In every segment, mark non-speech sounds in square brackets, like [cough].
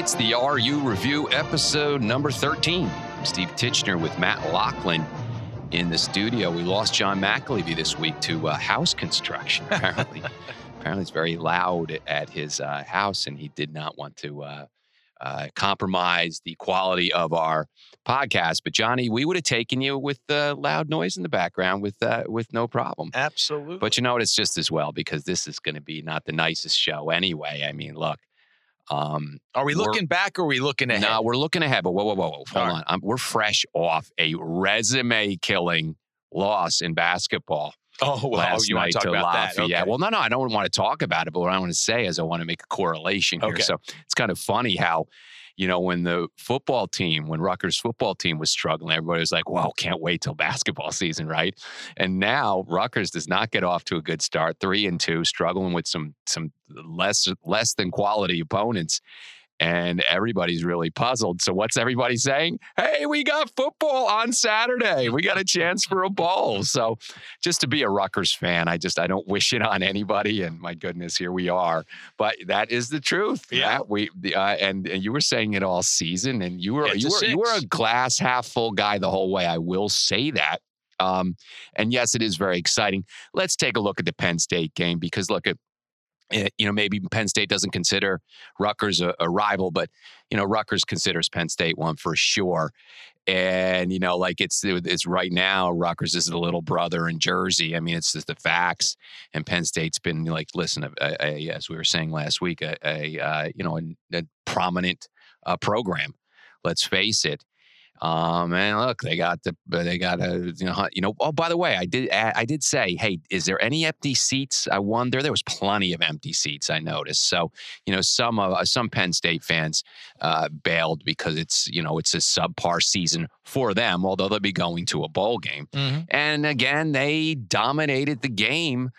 It's the RU Review episode number 13. Steve Titchener with Matt Loughlin in the studio. We lost John McAlevey this week to uh, house construction, [laughs] apparently. apparently, it's very loud at his uh, house, and he did not want to uh, uh compromise the quality of our podcast. But, Johnny, we would have taken you with the loud noise in the background with, uh, with no problem. Absolutely. But you know what? It's just as well because this is going to be not the nicest show anyway. I mean, look. Um, are we looking back or are we looking ahead? No, we're looking ahead. But whoa, whoa, whoa, whoa. hold right. on. I'm, we're fresh off a resume killing loss in basketball. Oh, [laughs] well, last you night want to talk about Lafayette. that? Okay. Yeah. Well, no, no, I don't want to talk about it. But what I want to say is I want to make a correlation here. Okay. So it's kind of funny how you know, when the football team, when Rutgers football team was struggling, everybody was like, "Wow, can't wait till [laughs] basketball season, right?" And now Rutgers does not get off to a good start, three and two, struggling with some some less less than quality opponents and everybody's really puzzled. So what's everybody saying? Hey, we got football on Saturday. We got a chance for a bowl. [laughs] So just to be a Rutgers fan, I just I don't wish it on anybody. And my goodness, here we are. But that is the truth. Yeah, we uh, and, and you were saying it all season, and you were it's you were you were a glass half full guy the whole way. I will say that. Um, and yes, it is very exciting. Let's take a look at the Penn State game because look at Eh, you know, maybe Penn State doesn't consider Rutgers a, a, rival, but you know, Rutgers considers Penn State one for sure. And you know, like it's it's right now, Rutgers is the little brother in Jersey. I mean, it's just the facts. And Penn State's been like, listen, a, a, as we were saying last week, a, uh, you know, a, prominent uh, program. Let's face it. Um, and look, they got the they got a you know you know. Oh, by the way, I did I did say, hey, is there any empty seats? I wonder. There was plenty of empty seats. I noticed. So you know, some uh, some Penn State fans uh, bailed because it's you know it's a subpar season for them. Although they'll be going to a bowl game, mm-hmm. and again, they dominated the game.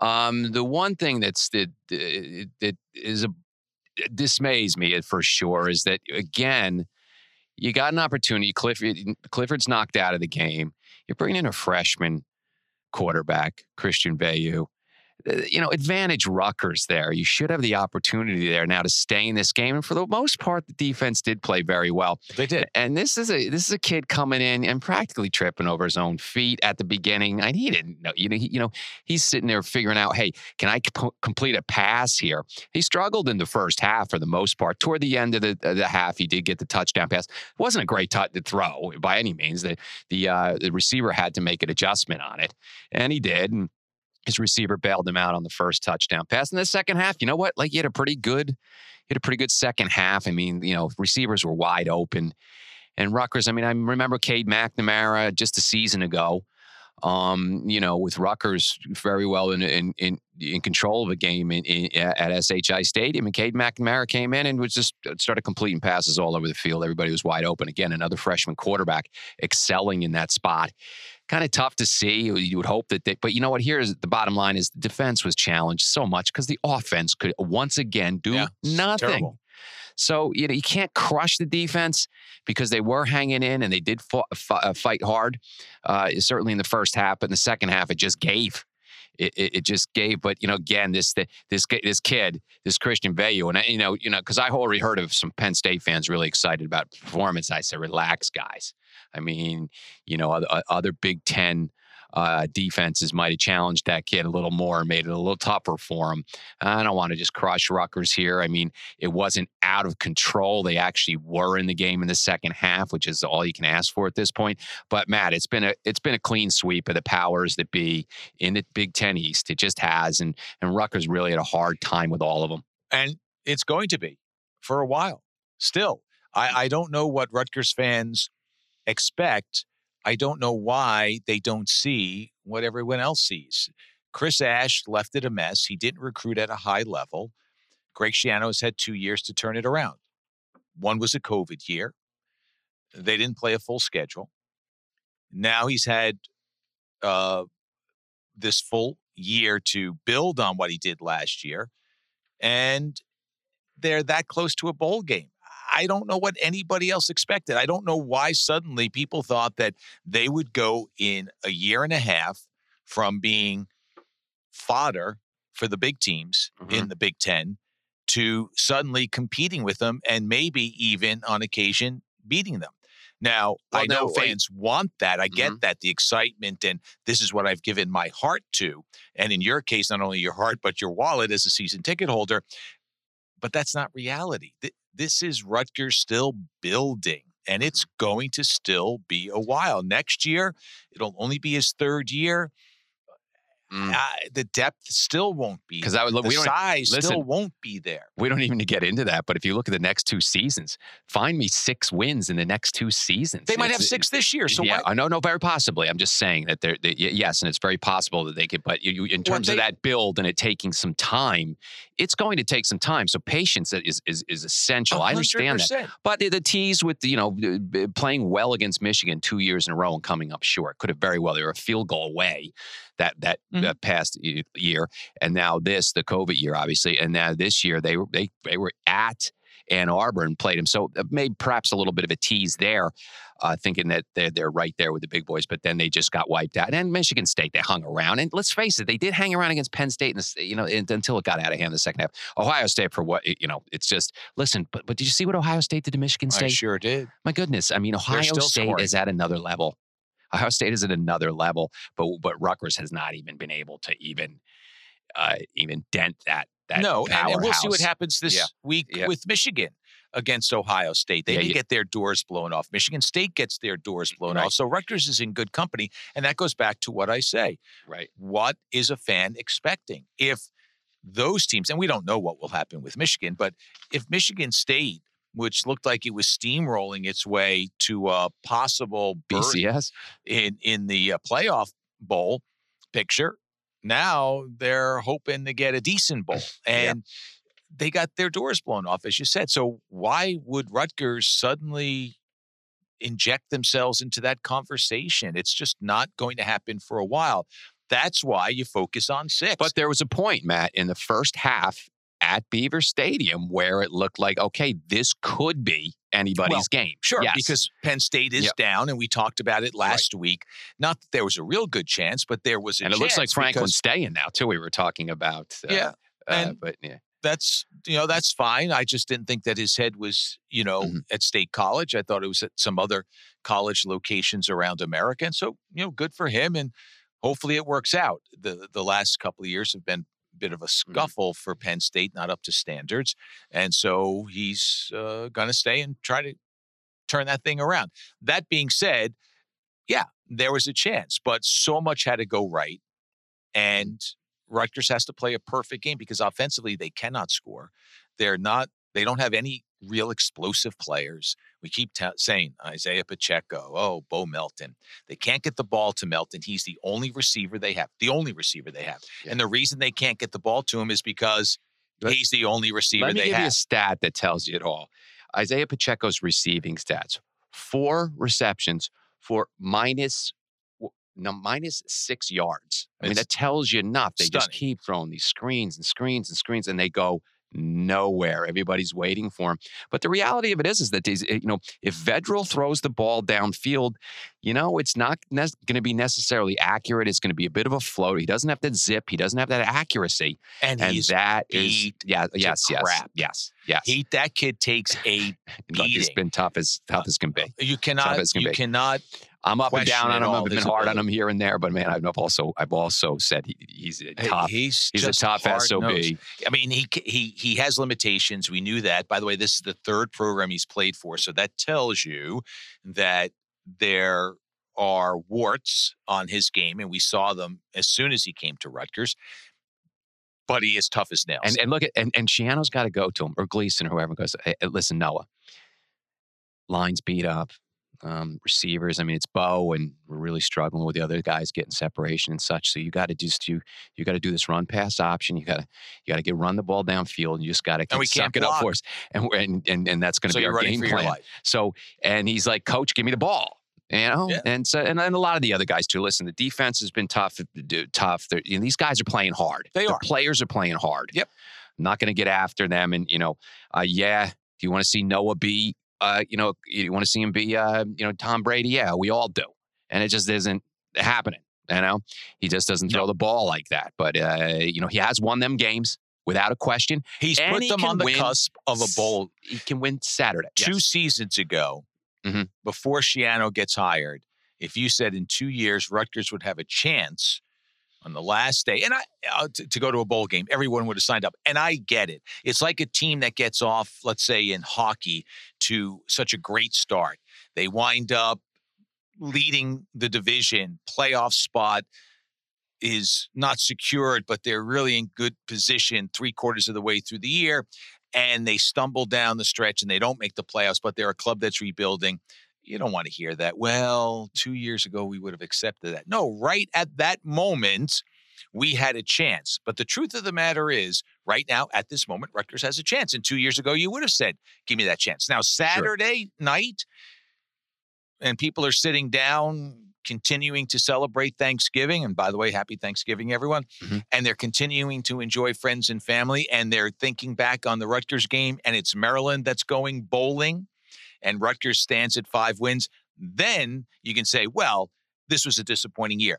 Um, the one thing that's that that is a dismays me for sure is that again you got an opportunity. Clifford, Clifford's knocked out of the game. You're bringing in a freshman quarterback, Christian Veilleux. Uh, you know, advantage Rutgers there. You should have the opportunity there now to stay in this game. And for the most part, the defense did play very well. They did. And this is a this is a kid coming in and practically tripping over his own feet at the beginning. And he didn't know. You know, he, you know, he's sitting there figuring out, hey, can I complete a pass here? He struggled in the first half for the most part. Toward the end of the, of the half, he did get the touchdown pass. It wasn't a great t- to throw by any means. The the uh, the receiver had to make an adjustment on it, and he did. And his receiver bailed him out on the first touchdown pass. In the second half, you know what? Like he had a pretty good, he had a pretty good second half. I mean, you know, receivers were wide open. And Rutgers, I mean, I remember Cade McNamara just a season ago. Um, you know, with Rutgers very well in in in, in control of a game in, in, at SHI Stadium, and Cade McNamara came in and was just uh, started completing passes all over the field. Everybody was wide open. Again, another freshman quarterback excelling in that spot kind of tough to see. You would hope that they, but you know what? Here's the bottom line: is the defense was challenged so much because the offense could once again do yeah, nothing. Terrible. So you know you can't crush the defense because they were hanging in and they did uh, fight hard. Uh, certainly in the first half, but in the second half, it just gave. It, it, it, just gave. But you know, again, this this this kid, this Christian Veilleux, and you know, you know, because I already heard of some Penn State fans really excited about performance. I said, relax, guys. I mean, you know, other, other Big Ten uh, defenses might have challenged that kid a little more, made it a little tougher for him. I don't want to just crush Rutgers here. I mean, it wasn't out of control. They actually were in the game in the second half, which is all you can ask for at this point. But Matt, it's been a it's been a clean sweep of the powers that be in the Big Ten East. It just has, and and Rutgers really had a hard time with all of them. And it's going to be for a while. Still, I, I don't know what Rutgers fans expect, I don't know why they don't see what everyone else sees. Chris Ash left it a mess. He didn't recruit at a high level. Greg Schiano's had two years to turn it around. One was a COVID year. They didn't play a full schedule. Now he's had uh, this full year to build on what he did last year. And they're that close to a bowl game. I don't know what anybody else expected. I don't know why suddenly people thought that they would go in a year and a half from being fodder for the big teams mm-hmm. in the Big Ten to suddenly competing with them and maybe even on occasion beating them. Now, Well, I know no, wait. fans want that. I get Mhm. that, the excitement, and this is what I've given my heart to. And in your case, not only your heart, but your wallet as a season ticket holder. But that's not reality. This is Rutgers still building, and it's Mm-hmm. going to still be a while. Next year, it'll only be his third year. Mm. Uh, the depth still won't be Because. I would look, the we don't size still won't be there. we don't even get into that. But if you look at the next two seasons, find me six wins in the next two seasons. They might have It's- six this year. So yeah, why, I know, no, very possibly. I'm just saying that they're, they, yes, and it's very possible that they could. But you, in terms they- of that build and it taking some time, it's going to take some time. So patience is is, is essential. I understand that. But the, the tease with you know playing well against Michigan two years in a row and coming up short could have very well they were a field goal away that that Mhm. uh, past year, and now this the COVID year obviously, and now this year they were they they were at Ann Arbor and played them. So uh, maybe perhaps a little bit of a tease there, uh, thinking that they're they're right there with the big boys, but then they just got wiped out. And Michigan State they hung around, and let's face it, they did hang around against Penn State, the, you know, until it got out of hand in the second half. Ohio State for what you know, it's just listen. But but did you see what Ohio State did to Michigan I State? sure did. My goodness, I mean, Ohio State scoring. is at another level. Ohio State is at another level, but but Rutgers has not even been able to even uh, even dent that that no, and, and we'll see what happens this Yeah. week Yeah. with Michigan against Ohio State. They Yeah, did get their doors blown off. Michigan State gets their doors blown Right. off. So Rutgers is in good company. And that goes back to what I say. Right. What is a fan expecting? If those teams, and we don't know what will happen with Michigan, but if Michigan State, which looked like it was steamrolling its way to a possible BCS. in in the uh, playoff bowl picture. Now they're hoping to get a decent bowl, [laughs] Yeah. and they got their doors blown off, as you said. So why would Rutgers suddenly inject themselves into that conversation? It's just not going to happen for a while. That's why you focus on six. But there was a point, Matt, in the first half at Beaver Stadium where it looked like, okay, this could be anybody's Well, game. Sure, Yes. because Penn State is Yep. down, and we talked about it last week. Not that there was a real good chance, but there was a and it looks like Franklin's staying now too. We were talking about, uh, Yeah, uh, but yeah, that's you know that's fine. I just didn't think that his head was you know Mhm. at State College. I thought it was at some other college locations around America, and so you know good for him, and hopefully it works out. the The last couple of years have been bit of a Mm-hmm. scuffle for Penn State, not up to standards, and so he's uh, going to stay and try to turn that thing around. That being said, yeah, there was a chance, but so much had to go right, and Rutgers has to play a perfect game because offensively they cannot score. They're not. They don't have any real explosive players. We keep ta saying Isaiah Pacheco, oh Bo Melton. They can't get the ball to Melton. He's the only receiver they have. The only receiver they have. Yeah. And the reason they can't get the ball to him is because Let- he's the only receiver Let me give you a stat that tells you it all. Isaiah Pacheco's receiving stats: four receptions for minus no, minus six yards. I mean, It's that tells you enough. They just keep throwing these screens and screens and screens, and they go nowhere. Everybody's waiting for him. But the reality of it is, is that these, eh, you know, if Vedral throws the ball downfield, you know, it's not going to be necessarily accurate. It's going to be a bit of a float. He doesn't have that zip. He doesn't have that accuracy, and, and he's that is, yeah, yes, yes, crap. yes, yes. he that kid takes a [laughs] Look, it's beating. been tough as uh, tough as can be. you cannot can you be. cannot I'm up and down on him. I've been hard on him here and there, but man, I've also I've also said he, he's a top. He's, He's a tough sob. I mean, he he he has limitations. We knew that. By the way, this is the third program he's played for, so that tells you that there are warts on his game, and we saw them as soon as he came to Rutgers. But he is tough as nails. And and look at and and Schiano's got to go to him or Gleason or whoever goes. "Hey, listen, Noah. Lines beat up. Um, receivers. I mean, it's Bo, and we're really struggling with the other guys getting separation and such. So you got to just you you got to do this run pass option. You got to you got to get run the ball downfield. And you just got to we suck can't it up for us. And we're- and and, and that's going to so be our game plan. So, and he's like, Coach, give me the ball. You know, Yeah. and so and then a lot of the other guys too. Listen, the defense has been tough. Tough. They're, you know, these guys are playing hard. They the are. Players are playing hard. Yep. I'm not going to get after them. And you know, uh, yeah. Do you want to see Noah be? Uh, you know, you want to see him be? Uh, you know, Tom Brady? Yeah, we all do. And it just isn't happening. You know, he just doesn't throw the ball like that. But uh, you know, he has won them games. without a question. He's And put he them on the cusp of a bowl He can win Saturday. two Yes. seasons ago, Mhm. before Schiano gets hired, if you said in two years Rutgers would have a chance on the last day, and I uh, to, to go to a bowl game, everyone would have signed up. And I get it. It's like a team that gets off, let's say in hockey, to such a great start. They wind up leading the division, playoff spot is not secured, but they're really in good position three quarters of the way through the year and they stumble down the stretch and they don't make the playoffs, but they're a club that's rebuilding. You don't want to hear that. Well, two years ago, we would have accepted that. No, right at that moment, we had a chance. But the truth of the matter is, right now, at this moment, Rutgers has a chance. And two years ago, you would have said, give me that chance. Now, Saturday night, and people are sitting down, continuing to celebrate Thanksgiving. And by the way, happy Thanksgiving, everyone. Mhm. And they're continuing to enjoy friends and family. And they're thinking back on the Rutgers game, and it's Maryland that's going bowling, and Rutgers stands at five wins. Then you can say, well, this was a disappointing year.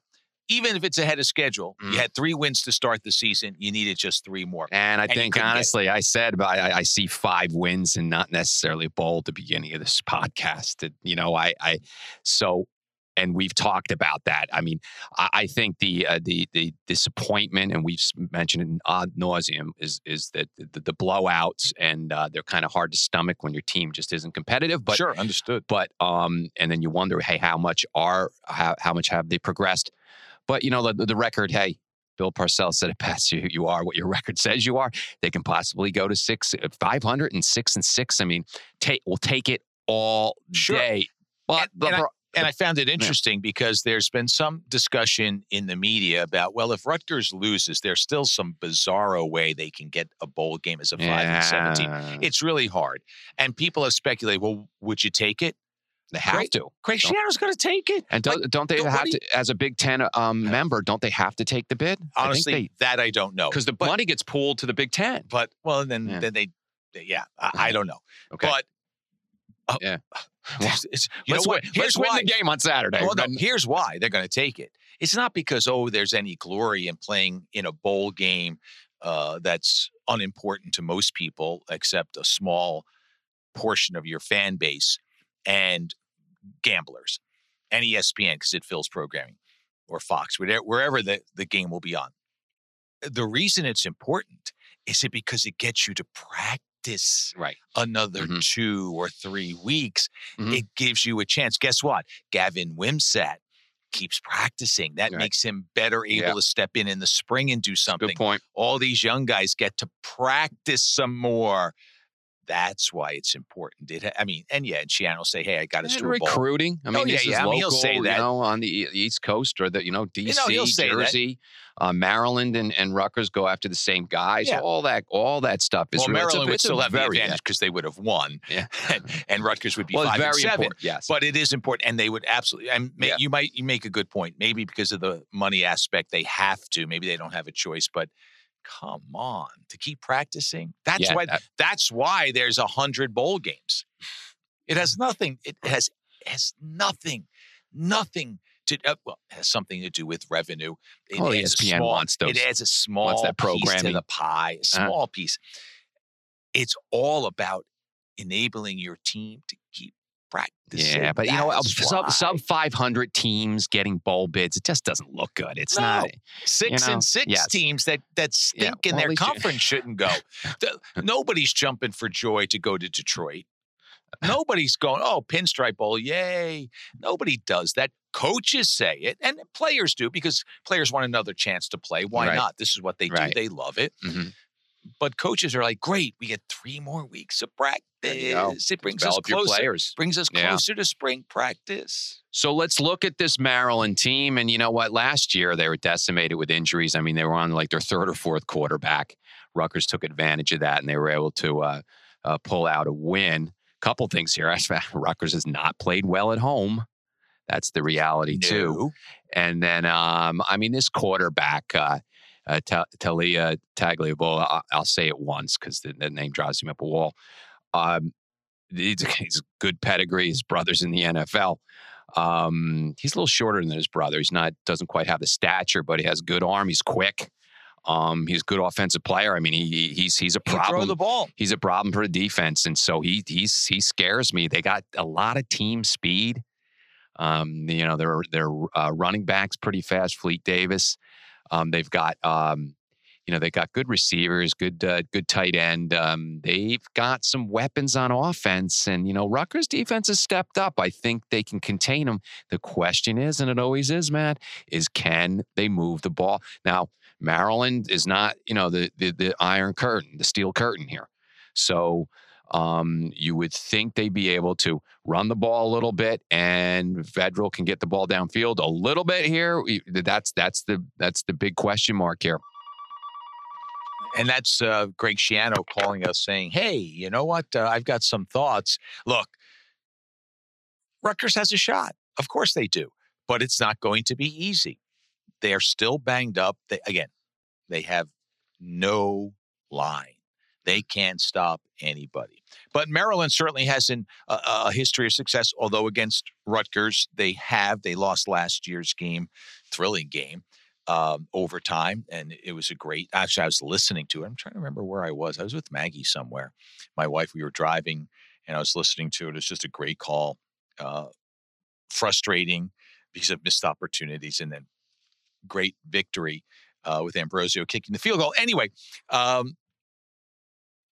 Even if it's ahead of schedule, Mhm. you had three wins to start the season. You needed just three more. And I And think couldn't get it. honestly, I said, but I, I see five wins and not necessarily a bowl at the beginning of this [laughs] podcast. It- you know, I, I, so, and we've talked about that. I mean, I, I think the uh, the the disappointment, and we've mentioned it in ad nauseum, is is that the, the blowouts and uh, they're kind of hard to stomach when your team just isn't competitive. But sure, understood. but um, and then you wonder, hey, how much are how how much have they progressed? But you know, the the record, hey. Bill Parcells said it [laughs] best. You, you are what your record says you are. They can possibly go to six, uh, 500 and six and six. I mean, take we'll take it all Sure. day. But And- the and I- And I found it interesting because there's been some discussion in the media about, well, if Rutgers loses, there's still some bizarro way they can get a bowl game as a five and seven team. Yeah, It's really hard. And people have speculated, well, would you take it? they have to. Craig Don't- going to take it. And don't, don't they have do to, as a Big Ten um, member, don't they have to take the bid? Honestly, that I don't know. because the but, money gets pooled to the Big Ten. but well, then Yeah. then they, they- yeah, I, I don't know. Okay. But uh, Yeah. It's- you let's know what? win, Here's let's win the game on Saturday. Well, no, here's why they're going to take it. It's not because oh, there's any glory in playing in a bowl game uh, that's unimportant to most people, except a small portion of your fan base and gamblers, and ESPN because it fills programming, or Fox, wherever, wherever the, the game will be on. The reason it's important is it because it gets you to practice right. another Mhm. two or three weeks, Mhm. it gives you a chance. Guess what? Gavin Wimsatt keeps practicing. That Right. makes him better able Yeah. to step in in the spring and do something. Good point. All these young guys get to practice some more. That's why it's important. It, I mean, and yeah, and Schiano will say, "Hey, I got us And to a bowl." recruiting. I Oh, mean, yeah, this yeah. is I mean, he'll local, say you know, on the East Coast or the you know DC, know, he'll say that. Jersey, uh, Maryland, and, and Rutgers go after the same guys. Yeah. All that, all that stuff is Well, real. Maryland would still have the advantage because they would have won, [laughs] Yeah, [laughs] and, and Rutgers would be well, five and very seven. important. Yes, But it is important, and they would absolutely. And may, Yeah. you might you make a good point. Maybe because of the money aspect, they have to. Maybe they don't have a choice. But come on, to keep practicing. That's yeah, why. that- That's why there's a hundred bowl games. It has nothing. It has has nothing, nothing to. Uh, well, it has something to do with revenue. It adds a ESPN small- wants those- It adds a small that piece to the pie. A Uh-huh. small piece. It's all about enabling your team to keep practicing. yeah, but you know, what? Sub sub five hundred teams getting bowl bids, it just doesn't look good. It's No. not. six know, and six yes. teams that that Yeah, stink in well, their you- conference shouldn't go. [laughs] The- nobody's jumping for joy to go to Detroit. Nobody's going, oh, Pinstripe Bowl, yay. Nobody does that. Coaches say it, and players do because players want another chance to play. Why Right. not? This is what they Right. do. They love it. Mhm. But coaches are like, great, we get three more weeks of practice. It brings us closer. players. Brings us Yeah. closer to spring practice. So let's look at this Maryland team. And you know what? Last year they were decimated with injuries. I mean, they were on like their third or fourth quarterback. Rutgers took advantage of that and they were able to uh, uh, pull out a win. Couple things here. [laughs] Rutgers has not played well at home. That's the reality too. And then, um, I mean, this quarterback, uh, uh, Ta- Talia Tagliabue, I- I'll say it once because the, the name drives him up a wall. Um, he's, [laughs] he's a good pedigree. His brother's in the NFL. Um, he's a little shorter than his brother. He's not doesn't quite have the stature, but he has good arm. He's quick. Um, he's a good offensive player. I mean, he he's he's a He throw problem. the ball. he's a problem for the defense, and so he he's he scares me. They got a lot of team speed. Um, you know, their their uh, running backs pretty fast. Fleet Davis. Um, they've got um, you know they got good receivers, good uh, good tight end. Um, they've got some weapons on offense, and you know Rutgers defense has stepped up. I think they can contain them. The question is, and it always is, Matt, is can they move the ball? Now Maryland is not you know the the, the iron curtain, the steel curtain here. So um, you would think they'd be able to run the ball a little bit, and Vedral can get the ball downfield a little bit here. That's that's the that's the big question mark here. And that's uh, Greg Schiano calling us saying, hey, you know what? Uh, I've got some thoughts. Look, Rutgers has a shot. Of course they do, but it's not going to be easy. They are still banged up. They, again, they have no line. They can't stop anybody. But Maryland certainly has an, a, history of success, although against Rutgers, they have. They lost last year's game, thrilling game um, overtime, and it was a great. Actually, I was listening to it. I'm trying to remember where I was. I was with Maggie somewhere. My wife. We were driving, and I was listening to it. It's just a great call. Uh, frustrating because of missed opportunities, and then great victory uh, with Ambrosio kicking the field goal. Anyway, um,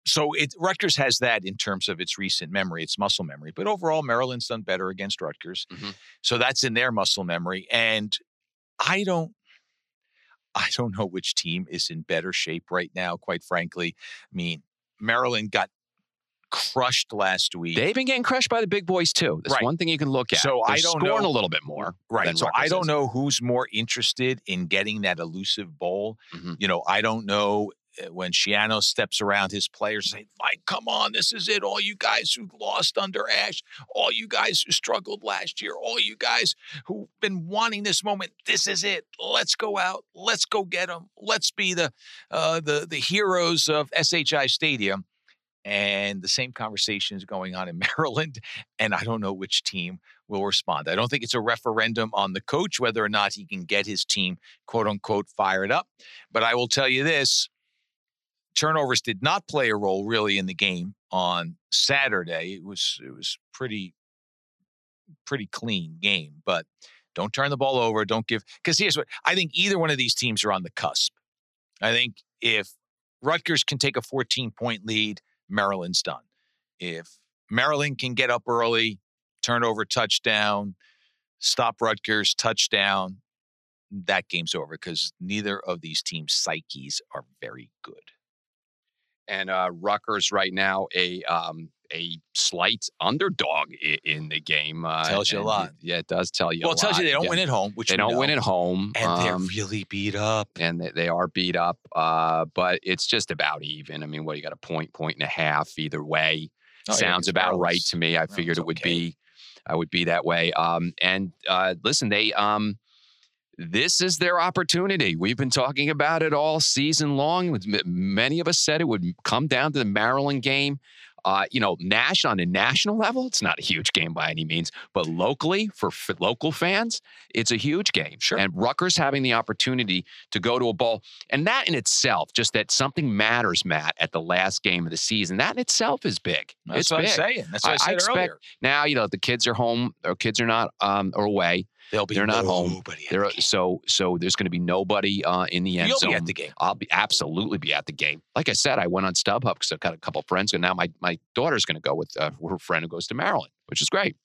so it Rutgers has that in terms of its recent memory, its muscle memory. But overall, Maryland's done better against Rutgers, Mhm. so that's in their muscle memory. And I don't, I don't know which team is in better shape right now. Quite frankly, I mean, Maryland got crushed last week. They've been getting crushed by the big boys too. That's Right. one thing you can look at. So They're I don't scoring know- a little bit more. Right. So I don't is. know who's more interested in getting that elusive bowl. Mhm. You know, I don't know when Schiano steps around his players say, like, come on, this is it. All you guys who lost under Ash, all you guys who struggled last year, all you guys who've been wanting this moment, this is it. Let's go out. Let's go get them. Let's be the uh, the the heroes of SHI Stadium. And the same conversation is going on in [laughs] Maryland. And I don't know which team will respond. I don't think it's a referendum on the coach whether or not he can get his team, quote unquote, fired up. But I will tell you this turnovers did not play a role really in the game on Saturday. It was it was pretty pretty clean game, but don't turn the ball over. Don't give because here's what I think either one of these teams are on the cusp. I think if Rutgers can take a 14 point lead, Maryland's done. If Maryland can get up early, turnover touchdown, stop Rutgers touchdown, that game's over because neither of these teams' psyches are very good. And uh, Rutgers right now a um, a slight underdog i- in the game. Uh, Tells you a lot. Yeah, it does tell you. well, it tells you they don't Yeah. win at home, which They don't win at home, and um, they're really beat up. and they, they are beat up. Uh, but it's just about even. I mean, what you got a point, point and a half either way. Oh, Sounds against about right to me. I figured it would okay. be, I would be that way. Um, and uh, listen, they um, this is their opportunity. We've been talking about it all season long. Many of us said it would come down to the Maryland game. Uh, you know, Nash on a national level, it's not a huge game by any means, but locally for f- local fans, it's a huge game. Sure. And Rutgers having the opportunity to go to a bowl, and that in itself, just that something matters, Matt, at the last game of the season, that in itself is big. That's it's what big. I'm saying. That's what I, I- I said expect earlier. Now, you know, the kids are home, or kids are not um, or away. They'll be they're not home. nobody at There, the are, game. so so there's going to be nobody uh, in the end You'll zone. be at the game. I'll be absolutely be at the game. Like I said, I went on StubHub because I've got a couple friends, and now my my daughter's going to go with uh, her friend who goes to Maryland, which is great.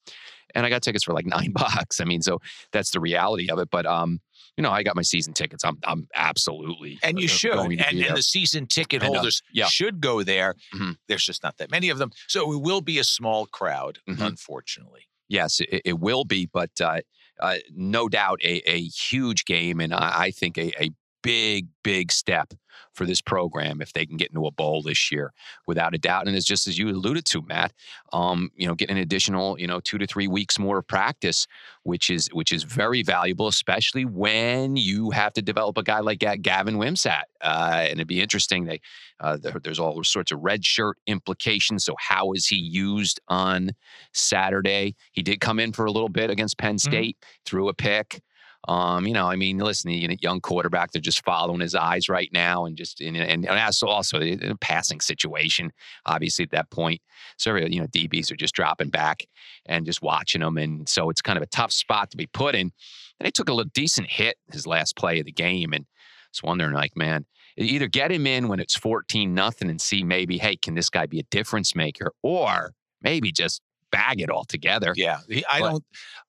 And I got tickets for like [laughs] nine bucks. I mean, so that's the reality of it. But um, you know, I got my season tickets. I'm I'm absolutely And you uh, should. And, and the season ticket uh, holders yeah. should go there. Mhm. There's just not that many of them. So it will be a small crowd, Mhm. unfortunately. Yes, it, it will be, but uh, uh, no doubt a, a huge game, and I, I think a, a big, big step for this program if they can get into a bowl this year, without a doubt. And it's just as you alluded to, Matt, um, you know, getting an additional, you know, two to three weeks more of practice, which is which is very valuable, especially when you have to develop a guy like Gavin Wimsatt. Uh, and it'd be interesting. They uh, there's all sorts of red shirt implications. So how is he used on Saturday? He did come in for a little bit against Penn State, threw a pick. Um, you know, I mean, listen, you know, young quarterback, they're just following his eyes right now, and just and and, and also also a passing situation, obviously at that point. So you know, DBs are just dropping back and just watching them, and so it's kind of a tough spot to be put in. And he took a little decent hit his last play of the game, and I was wondering, like, man, either get him in when it's fourteen nothing and see maybe, hey, can this guy be a difference maker, or maybe just bag it all together. Yeah, he, I but, don't.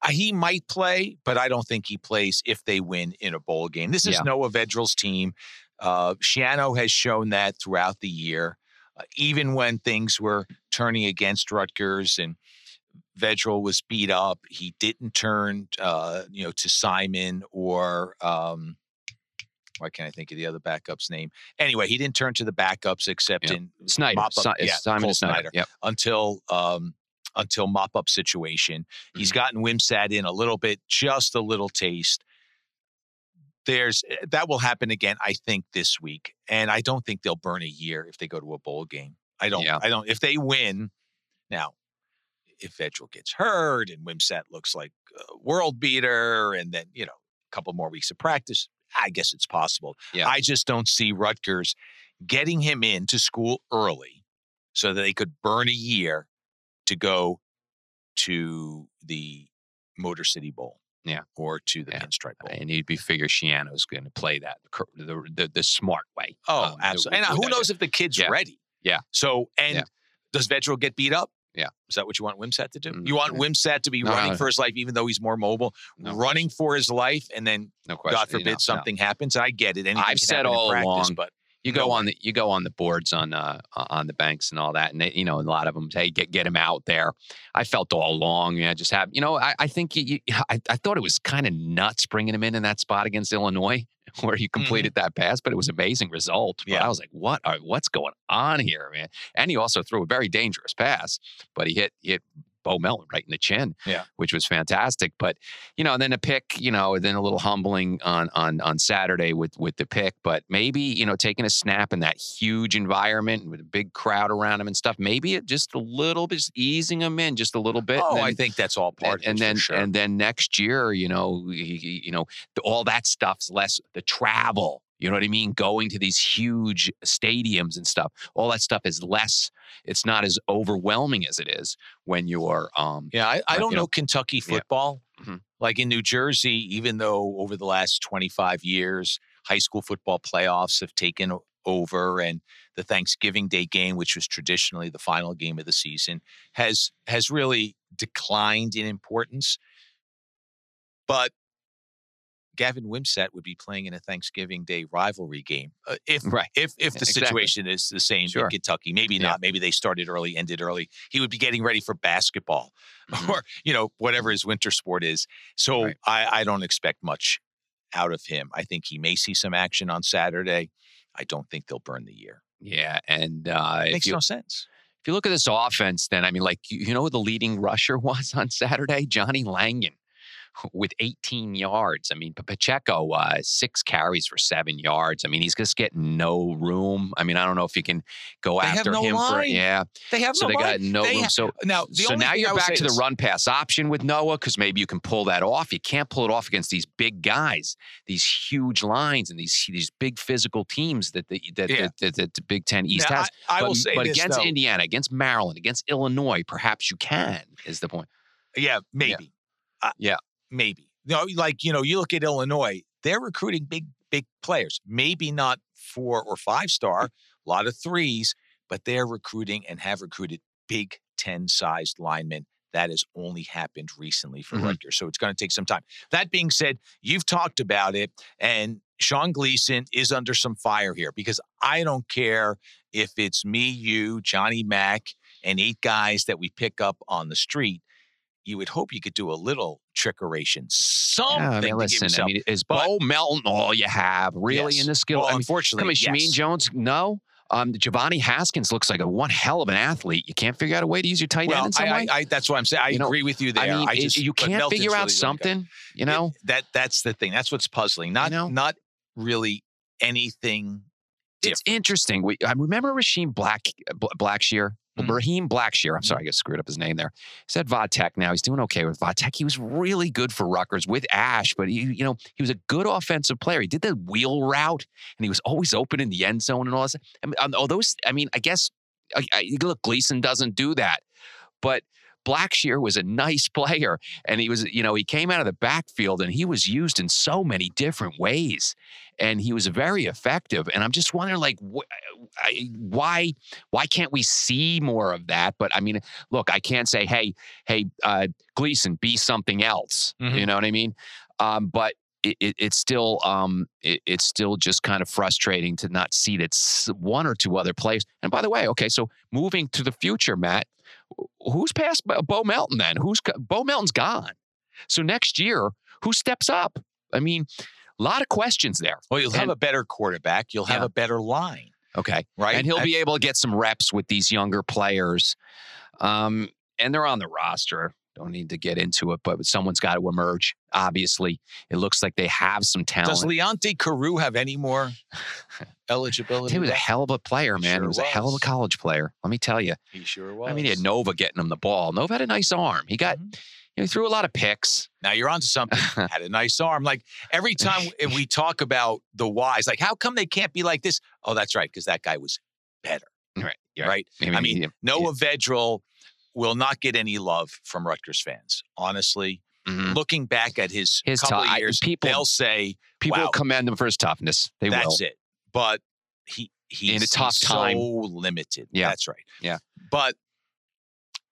He might play, but I don't think he plays if they win in a bowl game. This is yeah. Noah Vedral's team. Uh, Schiano has shown that throughout the year, uh, even when things were turning against Rutgers and Vedral was beat up, he didn't turn, uh, you know, to Simon or. Um, why can't I think of the other backup's name? Anyway, he didn't turn to the backups except in Snyder. Yeah, Simon Snyder, Snyder. Yep. until um, until mop up situation. Mm-hmm. He's gotten Wimsatt in a little bit, just a little taste. There's eh, that will happen again, I think, this week. And I don't think they'll burn a year if they go to a bowl game. I don't. Yeah. I don't. If they win, now, if Vedral gets hurt and Wimsatt looks like a world beater, and then you know a couple more weeks of practice, I guess it's possible. Yeah. I just don't see Rutgers getting him into school early so that they could burn a year to go to the Motor City Bowl. Yeah. Or to the yeah. Pinstripe Bowl. And you'd be figure Schiano's going to play that the, the, the smart way. Oh, um, absolutely. And who knows if the kid's yeah. ready? Yeah. So, and yeah. does Vedral get beat up? Yeah. Is that what you want Wimsatt to do? Mm-hmm. You want Wimsatt to be no, running no, for his life, even though he's more mobile, running for his life, and then, no question. God forbid, something happens. I get it. Anything I've said all practice, along, but you go on the you go on the boards on uh, on the banks and all that, and they, you know a lot of them say get get him out there. I felt all along, yeah, just have you know I, I think you, [laughs] I, I thought it was kind of nuts bringing him in in that spot against Illinois [laughs] where he mm-hmm. completed mm-hmm. that pass, but it was amazing result. But yeah. I was like, what are what's going on here, man? And he also threw a very dangerous pass, but he hit hit Bo Melton right in the chin, yeah, which was fantastic. But you know, then a pick, you know, then a little humbling on on on Saturday with with the pick. But maybe you know, taking a snap in that huge environment with a big crowd around him and stuff, maybe it just a little bit, easing him in just a little bit. Oh, then, I think that's all part. And, and then sure. and then next year, you know, he, you know, all that stuff's less the travel you know what I mean? Going to these huge stadiums and stuff. All that stuff is less. It's not as overwhelming as it is when you're. Um, yeah, I, I don't know, know, Kentucky football. Yeah. Mm-hmm. Like in New Jersey, even though over the last 25 years, high school football playoffs have taken over, and the Thanksgiving Day game, which was traditionally the final game of the season, has has really declined in importance. But Gavin Wimsatt would be playing in a Thanksgiving Day rivalry game uh, if [laughs] right. if if the exactly. situation is the same sure. in Kentucky. Maybe yeah. not. Maybe they started early, ended early. He would be getting ready for basketball [laughs] mm-hmm. or you know whatever his winter sport is. So right. I, I don't expect much out of him. I think he may see some action on Saturday. I don't think they'll burn the year. Yeah, and uh, it makes you, no sense. If you look at this offense, then I mean, like you know, who the leading rusher [laughs] was on Saturday, Johnny Langan with 18 yards. I mean, Pacheco, uh, six carries for seven yards. I mean, he's just getting no room. I mean, I don't know if you can go they after no him line. for yeah. They have so no they line. got no they room. Ha- so now, so now you're back to the run pass option with Noah because maybe you can pull that off. You can't pull it off against these big guys, these huge lines, and these these big physical teams that the that, yeah. that, that, that, the Big Ten East now, has. I, I but, will say but this, against though. Indiana, against Maryland, against Illinois, perhaps you can. Is the point? Yeah, maybe. Yeah. Uh, yeah. Maybe. You know, like you know, you look at Illinois; they're recruiting big, big players. Maybe not four or five star, a lot of threes, but they're recruiting and have recruited Big Ten sized linemen. That has only happened recently for Mhm. Rutgers, so it's going to take some time. That being said, you've talked about it, and Sean Gleason is under some fire here because I don't care if it's me, you, Johnny Mack, and eight guys that we pick up on the street you would hope you could do a little trickeration, something. Yeah, I mean, listen. I mean, is But- Bo Melton all you have really Yes. in the skill? Well, I mean, unfortunately, come on, yes. Jones, no. Um, Jovani Haskins looks like a one hell of an athlete. You can't figure out a way to use your tight Well, end in some I, way. I, I, that's what I'm saying. I You know, agree with you there. I mean, it- just, you can't figure really out guy. something. You know, It- that that's the thing. That's what's puzzling. Not know? not really anything. it's interesting. We, I remember Rasheem Black Bl- Blackshear. Well, Mhm. Raheem Blackshear, I'm sorry, I got screwed up his name there. He's at Vodtech now. He's doing okay with Vodtech. He was really good for Rutgers with Ash, but he, you know, he was a good offensive player. He did the wheel route, and he was always open in the end zone and all this. I mean, um, all those, I mean, I guess, I, I, look, Gleason doesn't do that, but Blackshear was a nice [laughs] player, and he was, you know, he came out of the backfield and he was used in so many different ways, and he was very effective. And I'm just wondering, like, wh- I, why, why can't we see more of that? But I mean, look, I can't say, hey, hey, uh, Gleason, be something else. You Mhm. know what I mean? Um, but it, it, it's still um, it, it's still just kind of frustrating to not see that one or two other players. And by the way, okay, so moving to the future, Matt, who's past Bo Melton then? Who's Bo Melton's gone? So next year, who steps up? I mean, a lot of questions there. Well, you'll have a better quarterback. You'll have Yeah. a better line, Okay, right? and he'll I- be able to get some reps with these younger players. Um, and they're on the roster. Don't need to get into it, but someone's got to emerge. Obviously, it looks like they have some talent. Does Leonte Carroo have any more [laughs] eligibility? He was a hell of a player, man. sure he was, a hell of a college player. Let me tell you. He sure was. I mean, he had Nova getting him the ball. Nova had a nice arm. He got, Mhm. you know, he threw a lot of picks. Now you're onto something. [laughs] had a nice arm. Like every time [laughs] we talk about the whys, like how come they can't be like this? Oh, that's right, because that guy was better, Right. yeah. right? I I mean, yeah, Noah Vedral will not get any love from Rutgers fans. Honestly, mhm. looking back at his, His couple I- years, people- they'll say people wow. commend him for his toughness. They that's will. it. But he he's In a tough time. so limited. Yeah. that's right. Yeah. but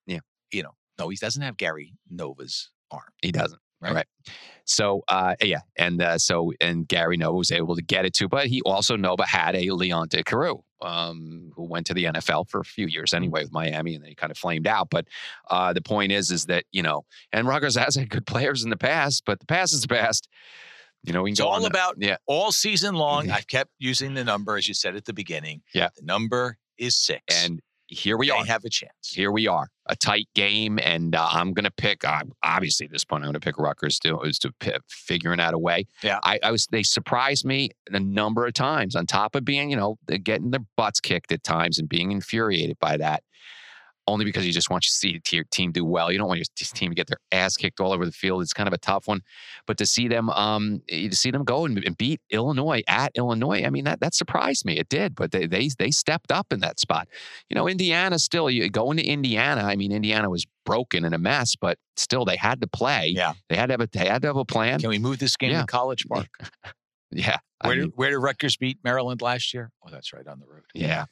Yeah. you know, no, he doesn't have Gary Nova's arm. He doesn't. Right. Right. So, uh, yeah. And uh, so, and Gary Nova was able to get it too, but he also, Nova had a Leonte Carroo, um, who went to the NFL for a few years Mm-hmm. anyway with Miami and then he kind of flamed out. But uh, the point is, is that, you know, and Rutgers has had good players in the past, but the past is the past. You know, we can It's go all on the- about yeah. all season long. Mhm. I've kept using the number as you said at the beginning. Yeah. the number is six, And here we they are. have a chance. Here we are, a tight game, and uh, I'm going to pick. Uh, obviously, at this point, I'm going to pick Rutgers to is to p- figuring out a way. Yeah. I, I was. They surprised me a number of times. On top of being, you know, getting their butts kicked at times and being infuriated by that. Only because you just want to see your team do well. You don't want your team to get their ass kicked all over the field. It's kind of a tough one. But to see them, um, eh, to see them go and, and beat Illinois at Illinois, I mean that that surprised me. It did, but they they they stepped up in that spot you know, Indiana still, you going to Indiana. I mean, Indiana was broken and a mess, but still they had to play. Yeah. They had to have a, they had to have a plan. Can we move this game Yeah. to College Park? [laughs] Yeah. I mean, did, where did Rutgers beat Maryland last year? Oh, that's right on the road. yeah.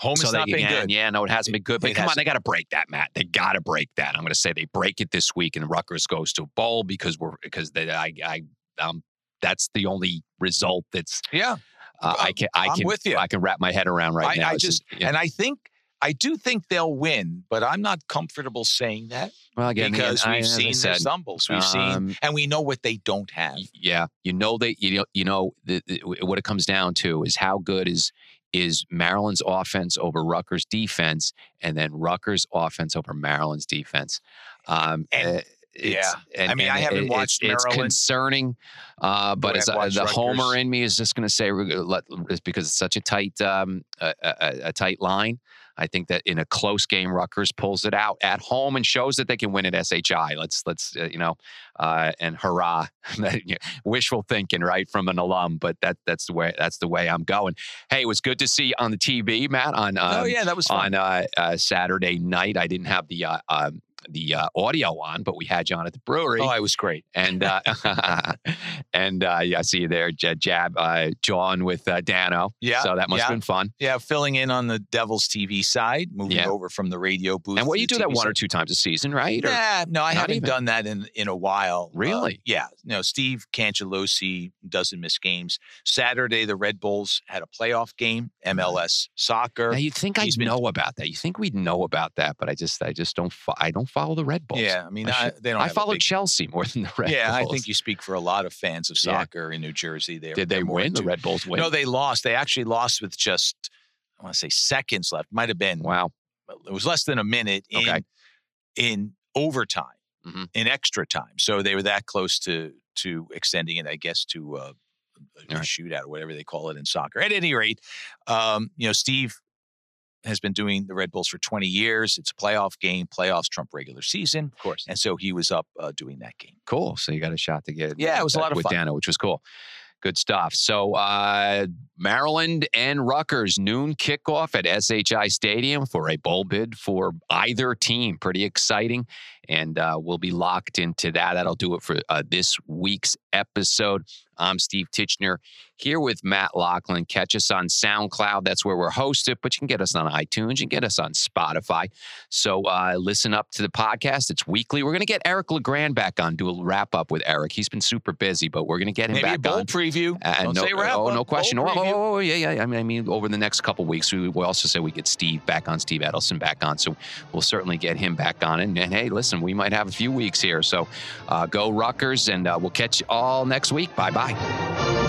Home so has not been again, good. Yeah, no, it hasn't been good. But It come on, they got to break that, Matt. They got to break that. I'm going to say they break it this week, and Rutgers goes to a bowl because we're because they, I, I, um, that's the only result that's Yeah, uh, I can I I'm can with you. I can wrap my head around right I, now. I It's just yeah. and I think I do think they'll win, but I'm not comfortable saying that well again because I- we've I seen their said, stumbles. We've seen um, and we know what they don't have. Yeah, you know that you know you know the, the, what it comes down to is how good is is Maryland's offense over Rutgers defense, and then Rutgers offense over Maryland's defense. Um, And- uh, yeah. and, I mean, I haven't it- watched it's, it's concerning, uh, but Boy, uh, the homer in me is just going to say, let, it's because it's such a tight um, a, a, a tight line. I think that in a close game, Rutgers pulls it out at home and shows that they can win at SHI. Let's let's uh, you know, uh, and hurrah! [laughs] That, Wishful thinking, right, from an alum, but that that's the way that's the way I'm going. Hey, it was good to see you on the TV, Matt. On um, oh yeah, that was fun. on uh, uh, Saturday night, I didn't have the uh, um, the uh, audio on, but we had you on at the brewery. oh, it was great. And uh, [laughs] and uh, yeah, I see you there, J- Jab, uh, John with uh, Dano. Yeah, so that must yeah. have been fun. Yeah, filling in on the Devils TV side, moving Yeah. over from the radio booth. And what you do that TV one or two times a season, right? Nah, no, I haven't even? done that in in a while. Uh, Really? yeah. No, Steve Cangelosi doesn't miss games. Saturday, the Red Bulls had a playoff game, MLS soccer. Now you'd think I'd been- know about that. You think we'd know about that, but I just, I just don't. I don't follow the Red Bulls. yeah, I mean, I should- they don't. I follow big- Chelsea more than the Red Bulls. yeah, I think you speak for a lot of fans of Yeah. soccer in New Jersey. They're, Did they win? The Red Bulls win. No, they lost. They actually lost with just I want to say seconds left. Might have been. wow. It was less than a minute in Okay. in overtime, Mhm. in extra time. So they were that close to to extending it, I guess, to uh, a, a All right. shootout or whatever they call it in soccer. At any rate, um, you know, Steve has been doing the Red Bulls for 20 years. It's a playoff game. Playoffs trump regular season. Of course. And so he was up uh, doing that game. Cool. So you got a shot to get Yeah, it was a lot of with fun. Dano, which was cool. Good stuff. So uh, Maryland and Rutgers noon kickoff at SHI Stadium for a bowl bid for either team. Pretty exciting, and uh, we'll be locked into that. That'll do it for uh, this week's episode. I'm Steve Titchener here with Matt Loughlin. Catch us on SoundCloud. That's where we're hosted, but you can get us on iTunes. You can get us on Spotify. So uh, listen up to the podcast. It's weekly. We're going to get Eric LeGrand back on, do a wrap up with Eric. He's been super busy, but we're going to get him Maybe a back bowl on. preview. Uh, Don't no, say wrap oh, up. no question. Oh, oh, oh, oh, yeah, yeah. I mean, I mean, over the next couple weeks, we will also say we get Steve back on, Steve Edelson back on. So we'll certainly get him back on. And, and hey, listen, we might have a few weeks here. So uh, go Rutgers, and uh, we'll catch you all next week. Bye bye.